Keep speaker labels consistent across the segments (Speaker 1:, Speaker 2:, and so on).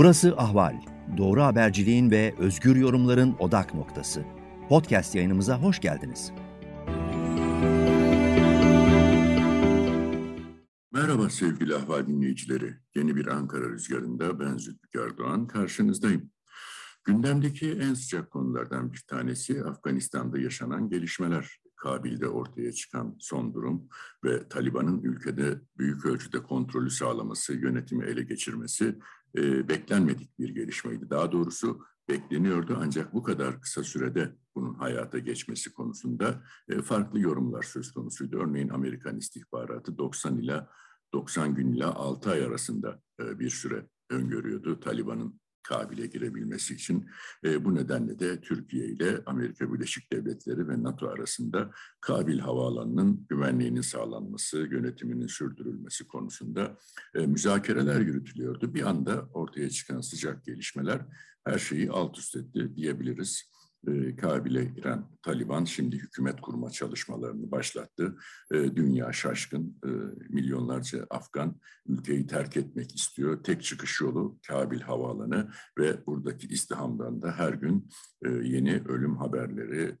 Speaker 1: Burası Ahval. Doğru haberciliğin ve özgür yorumların odak noktası. Podcast yayınımıza hoş geldiniz.
Speaker 2: Merhaba sevgili Ahval dinleyicileri. Yeni bir Ankara rüzgarında ben Zülfikar Doğan karşınızdayım. Gündemdeki en sıcak konulardan bir tanesi Afganistan'da yaşanan gelişmeler. Kabil'de ortaya çıkan son durum ve Taliban'ın ülkede büyük ölçüde kontrolü sağlaması, yönetimi ele geçirmesi e, beklenmedik bir gelişmeydi. Daha doğrusu bekleniyordu ancak bu kadar kısa sürede bunun hayata geçmesi konusunda e, farklı yorumlar söz konusuydu. Örneğin Amerikan istihbaratı 90 ila 90 gün ila 6 ay arasında e, bir süre öngörüyordu Taliban'ın Kabil'e girebilmesi için. E, bu nedenle de Türkiye ile Amerika Birleşik Devletleri ve NATO arasında Kabil Havaalanı'nın güvenliğinin sağlanması, yönetiminin sürdürülmesi konusunda e, müzakereler yürütülüyordu. Bir anda ortaya çıkan sıcak gelişmeler her şeyi alt üst etti diyebiliriz e, Kabil'e giren Taliban şimdi hükümet kurma çalışmalarını başlattı. E, dünya şaşkın, e, milyonlarca Afgan ülkeyi terk etmek istiyor. Tek çıkış yolu Kabil havaalanı ve buradaki izdihamdan da her gün yeni ölüm haberleri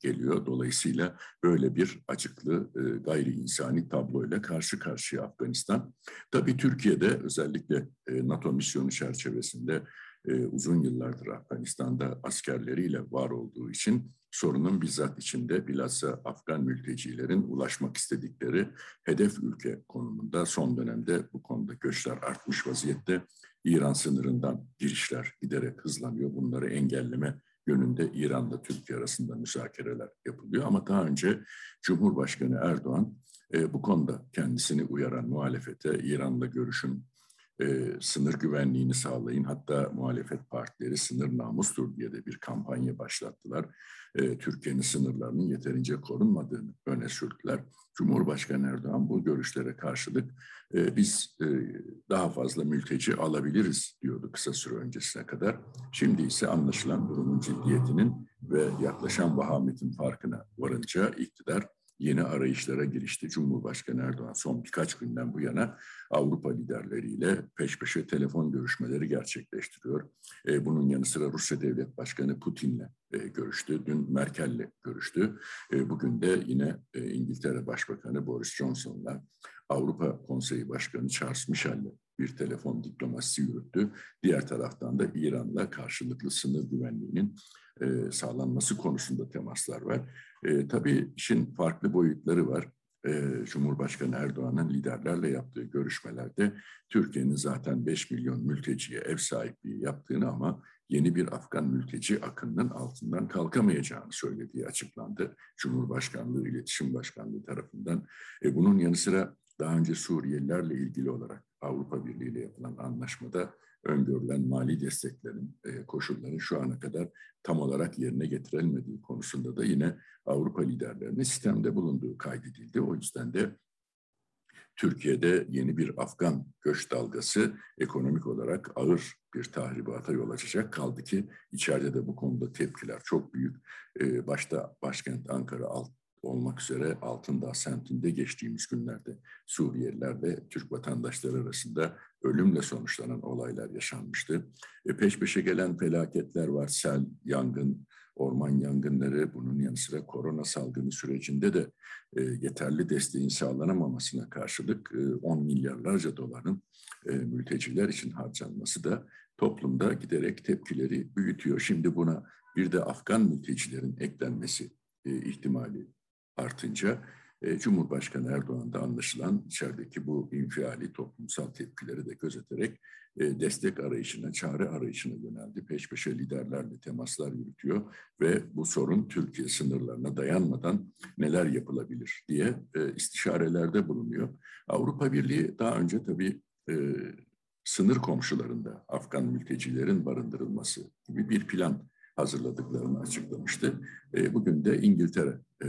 Speaker 2: geliyor. Dolayısıyla böyle bir açıklı e, gayri insani tabloyla karşı karşıya Afganistan. Tabii Türkiye'de özellikle NATO misyonu çerçevesinde e, uzun yıllardır Afganistan'da askerleriyle var olduğu için sorunun bizzat içinde bilhassa Afgan mültecilerin ulaşmak istedikleri hedef ülke konumunda son dönemde bu konuda göçler artmış vaziyette. İran sınırından girişler giderek hızlanıyor. Bunları engelleme yönünde İran'la Türkiye arasında müzakereler yapılıyor. Ama daha önce Cumhurbaşkanı Erdoğan e, bu konuda kendisini uyaran muhalefete İran'la görüşün e, sınır güvenliğini sağlayın. Hatta muhalefet partileri sınır namustur diye de bir kampanya başlattılar. E, Türkiye'nin sınırlarının yeterince korunmadığını öne sürdüler. Cumhurbaşkanı Erdoğan bu görüşlere karşılık e, biz e, daha fazla mülteci alabiliriz diyordu kısa süre öncesine kadar. Şimdi ise anlaşılan durumun ciddiyetinin ve yaklaşan vahametin farkına varınca iktidar yeni arayışlara girişti. Cumhurbaşkanı Erdoğan son birkaç günden bu yana Avrupa liderleriyle peş peşe telefon görüşmeleri gerçekleştiriyor. E, bunun yanı sıra Rusya Devlet Başkanı Putin'le e, görüştü. Dün Merkel'le görüştü. E, bugün de yine e, İngiltere Başbakanı Boris Johnson'la Avrupa Konseyi Başkanı Charles Michel'le bir telefon diplomasisi yürüttü. Diğer taraftan da İran'la karşılıklı sınır güvenliğinin e, sağlanması konusunda temaslar var. E, tabii işin farklı boyutları var. E, Cumhurbaşkanı Erdoğan'ın liderlerle yaptığı görüşmelerde Türkiye'nin zaten 5 milyon mülteciye ev sahipliği yaptığını ama yeni bir Afgan mülteci akınının altından kalkamayacağını söylediği açıklandı. Cumhurbaşkanlığı İletişim Başkanlığı tarafından. E, bunun yanı sıra daha önce Suriyelilerle ilgili olarak Avrupa Birliği ile yapılan anlaşmada öngörülen mali desteklerin e, koşulları şu ana kadar tam olarak yerine getirilmediği konusunda da yine Avrupa liderlerinin sistemde bulunduğu kaydedildi. O yüzden de Türkiye'de yeni bir Afgan göç dalgası ekonomik olarak ağır bir tahribata yol açacak. Kaldı ki içeride de bu konuda tepkiler çok büyük. Ee, başta başkent Ankara alt olmak üzere Altındağ semtinde geçtiğimiz günlerde Suriyelilerle Türk vatandaşları arasında ölümle sonuçlanan olaylar yaşanmıştı. E, peş peşe gelen felaketler var. Sel, yangın, orman yangınları, bunun yanı sıra korona salgını sürecinde de e, yeterli desteğin sağlanamamasına karşılık e, 10 milyarlarca doların e, mülteciler için harcanması da toplumda giderek tepkileri büyütüyor. Şimdi buna bir de Afgan mültecilerin eklenmesi e, ihtimali artınca e, Cumhurbaşkanı Erdoğan da anlaşılan içerideki bu infiali toplumsal tepkileri de gözeterek e, destek arayışına, çare arayışına yöneldi. Peş peşe liderlerle temaslar yürütüyor ve bu sorun Türkiye sınırlarına dayanmadan neler yapılabilir diye e, istişarelerde bulunuyor. Avrupa Birliği daha önce tabii e, sınır komşularında Afgan mültecilerin barındırılması gibi bir plan hazırladıklarını açıklamıştı. E, bugün de İngiltere e,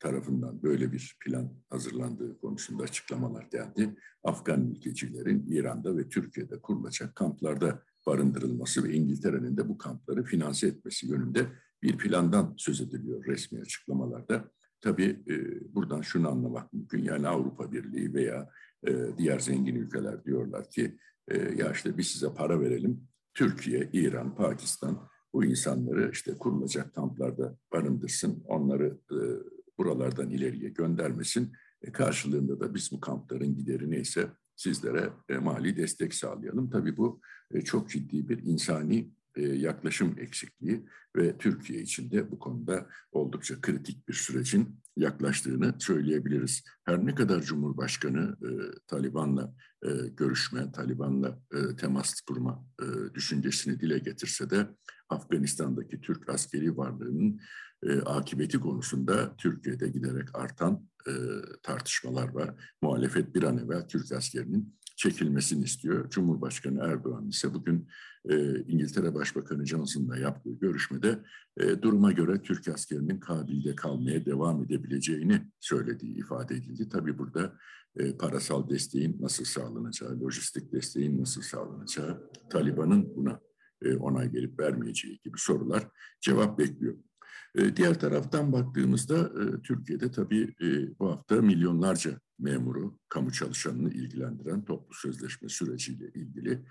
Speaker 2: tarafından böyle bir plan hazırlandığı konusunda açıklamalar geldi. Afgan mültecilerin İran'da ve Türkiye'de kurulacak kamplarda barındırılması ve İngiltere'nin de bu kampları finanse etmesi yönünde bir plandan söz ediliyor resmi açıklamalarda. Tabii e, buradan şunu anlamak mümkün. Yani Avrupa Birliği veya e, diğer zengin ülkeler diyorlar ki e, ya işte biz size para verelim. Türkiye, İran, Pakistan bu insanları işte kurulacak kamplarda barındırsın, onları e, buralardan ileriye göndermesin. E, karşılığında da biz bu kampların gideri neyse sizlere e, mali destek sağlayalım. Tabii bu e, çok ciddi bir insani yaklaşım eksikliği ve Türkiye için de bu konuda oldukça kritik bir sürecin yaklaştığını söyleyebiliriz. Her ne kadar Cumhurbaşkanı e, Taliban'la e, görüşme, Taliban'la e, temas kurma e, düşüncesini dile getirse de Afganistan'daki Türk askeri varlığının e, akıbeti konusunda Türkiye'de giderek artan e, tartışmalar var. Muhalefet bir an evvel Türk askerinin çekilmesini istiyor. Cumhurbaşkanı Erdoğan ise bugün e, İngiltere Başbakanı Johnson'la yaptığı görüşmede e, duruma göre Türk askerinin Kabil'de kalmaya devam edebileceğini söylediği ifade edildi. Tabii burada e, parasal desteğin nasıl sağlanacağı, lojistik desteğin nasıl sağlanacağı, Taliban'ın buna e, onay gelip vermeyeceği gibi sorular cevap bekliyor. E, diğer taraftan baktığımızda e, Türkiye'de tabii e, bu hafta milyonlarca memuru, kamu çalışanını ilgilendiren toplu sözleşme süreciyle ilgili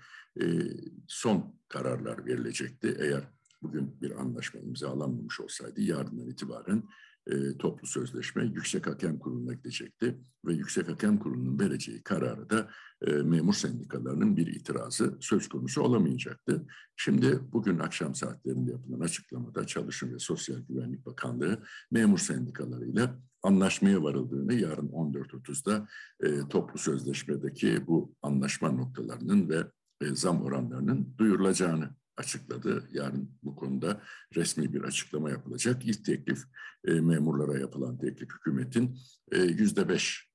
Speaker 2: son kararlar verilecekti. Eğer bugün bir anlaşma imzalanmamış olsaydı yarından itibaren e, toplu sözleşme Yüksek Hakem Kurulu'na gidecekti ve Yüksek Hakem Kurulu'nun vereceği kararı da e, memur sendikalarının bir itirazı söz konusu olamayacaktı. Şimdi bugün akşam saatlerinde yapılan açıklamada Çalışma ve Sosyal Güvenlik Bakanlığı memur sendikalarıyla anlaşmaya varıldığını yarın 14.30'da e, toplu sözleşmedeki bu anlaşma noktalarının ve e, zam oranlarının duyurulacağını açıkladı. Yarın bu konuda resmi bir açıklama yapılacak. İlk teklif e, memurlara yapılan teklif hükümetin e, yüzde beş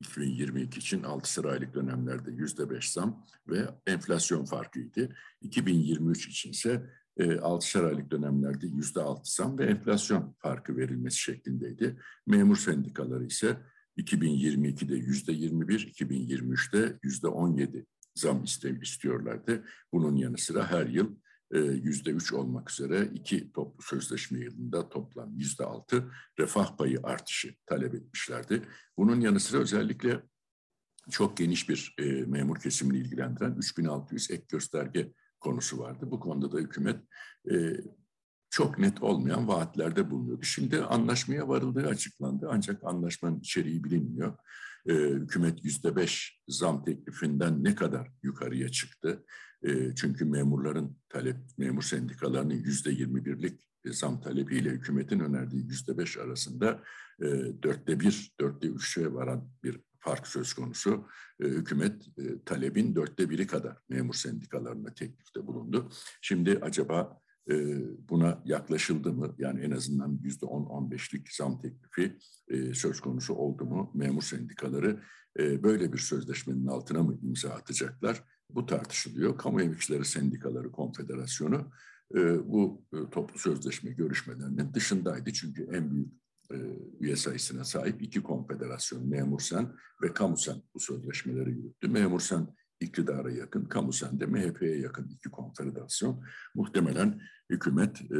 Speaker 2: 2022 için 6 sıraylık dönemlerde yüzde beş zam ve enflasyon farkıydı. 2023 için ise e, 6 aylık dönemlerde yüzde altı zam ve enflasyon farkı verilmesi şeklindeydi. Memur sendikaları ise 2022'de yüzde 21, 2023'te yüzde 17 zam istiyorlardı. Bunun yanı sıra her yıl e, yüzde üç olmak üzere iki toplu sözleşme yılında toplam yüzde altı refah payı artışı talep etmişlerdi. Bunun yanı sıra özellikle çok geniş bir e, memur kesimini ilgilendiren 3600 ek gösterge konusu vardı. Bu konuda da hükümet e, çok net olmayan vaatlerde bulunuyordu. Şimdi anlaşmaya varıldığı açıklandı ancak anlaşmanın içeriği bilinmiyor e, hükümet yüzde beş zam teklifinden ne kadar yukarıya çıktı? E, çünkü memurların talep, memur sendikalarının yüzde yirmi birlik zam talebiyle hükümetin önerdiği yüzde beş arasında e, dörtte bir, dörtte üçe varan bir fark söz konusu. E, hükümet e, talebin dörtte biri kadar memur sendikalarına teklifte bulundu. Şimdi acaba e, buna yaklaşıldı mı? Yani en azından yüzde on, on beşlik zam teklifi e, söz konusu oldu mu? Memur sendikaları e, böyle bir sözleşmenin altına mı imza atacaklar? Bu tartışılıyor. Kamu Emekçileri Sendikaları Konfederasyonu bu toplu sözleşme görüşmelerinin dışındaydı. Çünkü en büyük üye sayısına sahip iki konfederasyon Memursen ve Kamusen bu sözleşmeleri yürüttü. Memursen iktidara yakın, kamusen de MHP'ye yakın iki konfederasyon. Muhtemelen hükümet e,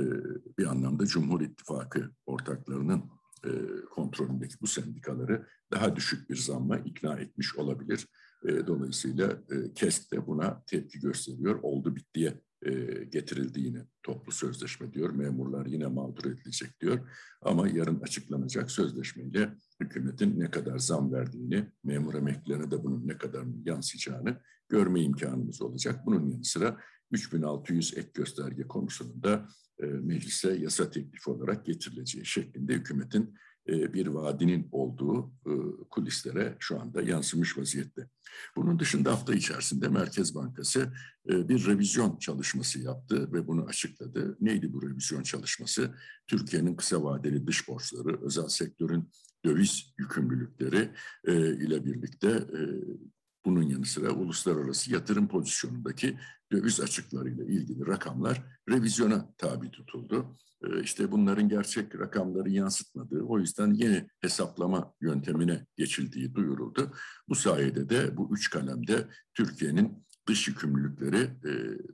Speaker 2: bir anlamda Cumhur İttifakı ortaklarının e, kontrolündeki bu sendikaları daha düşük bir zamma ikna etmiş olabilir. E, dolayısıyla e, KESK de buna tepki gösteriyor. Oldu bittiye e, getirildi yine toplu sözleşme diyor. Memurlar yine mağdur edilecek diyor. Ama yarın açıklanacak sözleşmeyle hükümetin ne kadar zam verdiğini, memur emeklilerine de bunun ne kadar yansıyacağını görme imkanımız olacak. Bunun yanı sıra 3600 ek gösterge konusunun da e, meclise yasa teklifi olarak getirileceği şeklinde hükümetin bir vaadinin olduğu e, kulislere şu anda yansımış vaziyette. Bunun dışında hafta içerisinde Merkez Bankası e, bir revizyon çalışması yaptı ve bunu açıkladı. Neydi bu revizyon çalışması? Türkiye'nin kısa vadeli dış borçları, özel sektörün döviz yükümlülükleri ile birlikte bunun yanı sıra uluslararası yatırım pozisyonundaki döviz açıklarıyla ilgili rakamlar revizyona tabi tutuldu. Ee, işte bunların gerçek rakamları yansıtmadığı, o yüzden yeni hesaplama yöntemine geçildiği duyuruldu. Bu sayede de bu üç kalemde Türkiye'nin dış yükümlülükleri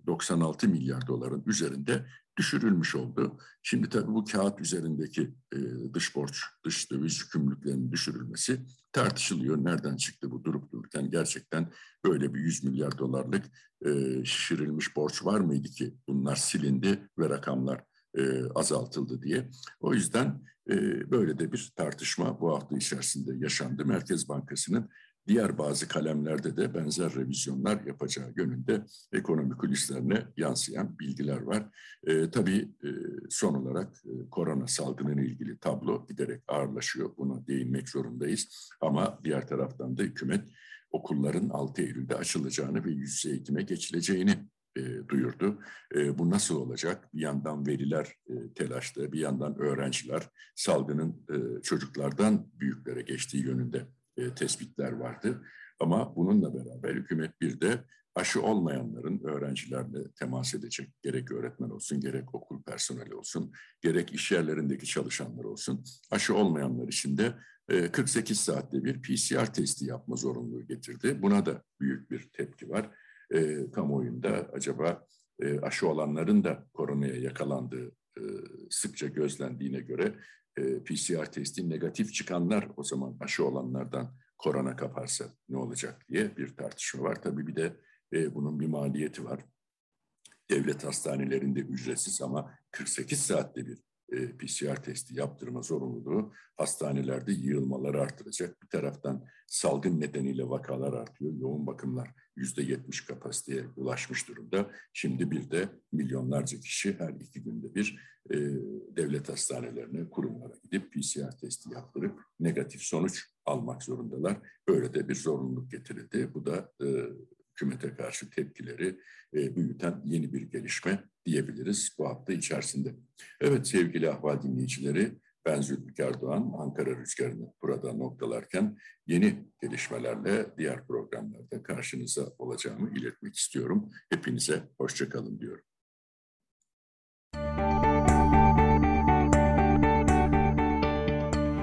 Speaker 2: 96 e, milyar doların üzerinde düşürülmüş oldu. Şimdi tabii bu kağıt üzerindeki e, dış borç, dış döviz yükümlülüklerinin düşürülmesi tartışılıyor. Nereden çıktı bu durup dururken gerçekten böyle bir 100 milyar dolarlık e, şişirilmiş borç var mıydı ki bunlar silindi ve rakamlar e, azaltıldı diye. O yüzden e, böyle de bir tartışma bu hafta içerisinde yaşandı. Merkez Bankası'nın diğer bazı kalemlerde de benzer revizyonlar yapacağı yönünde ekonomi kulislerine yansıyan bilgiler var. E, tabii e, son olarak e, korona salgınının ilgili tablo giderek ağırlaşıyor. Buna değinmek zorundayız. Ama diğer taraftan da hükümet okulların 6 Eylül'de açılacağını ve yüz yüze eğitime geçileceğini e, duyurdu. E, bu nasıl olacak? Bir yandan veliler e, telaşta, bir yandan öğrenciler salgının e, çocuklardan büyüklere geçtiği yönünde e, tespitler vardı. Ama bununla beraber hükümet bir de aşı olmayanların öğrencilerle temas edecek gerek öğretmen olsun, gerek okul personeli olsun, gerek iş yerlerindeki çalışanlar olsun. Aşı olmayanlar için de 48 saatte bir PCR testi yapma zorunluluğu getirdi. Buna da büyük bir tepki var. E, kamuoyunda acaba e, aşı olanların da koronaya yakalandığı e, sıkça gözlendiğine göre e, PCR testi negatif çıkanlar o zaman aşı olanlardan korona kaparsa ne olacak diye bir tartışma var. Tabii bir de e, bunun bir maliyeti var. Devlet hastanelerinde ücretsiz ama 48 saatte bir e, PCR testi yaptırma zorunluluğu hastanelerde yığılmaları artıracak. Bir taraftan salgın nedeniyle vakalar artıyor. Yoğun bakımlar yüzde yetmiş kapasiteye ulaşmış durumda. Şimdi bir de milyonlarca kişi her iki günde bir e, devlet hastanelerine, kurumlara gidip PCR testi yaptırıp negatif sonuç almak zorundalar. Böyle de bir zorunluluk getirildi. Bu da e, hükümete karşı tepkileri e, büyüten yeni bir gelişme diyebiliriz bu hafta içerisinde. Evet sevgili ahval dinleyicileri, ben Zülfikar Doğan, Ankara Rüzgarı'nı burada noktalarken yeni gelişmelerle diğer programlarda karşınıza olacağımı iletmek istiyorum. Hepinize hoşçakalın diyorum.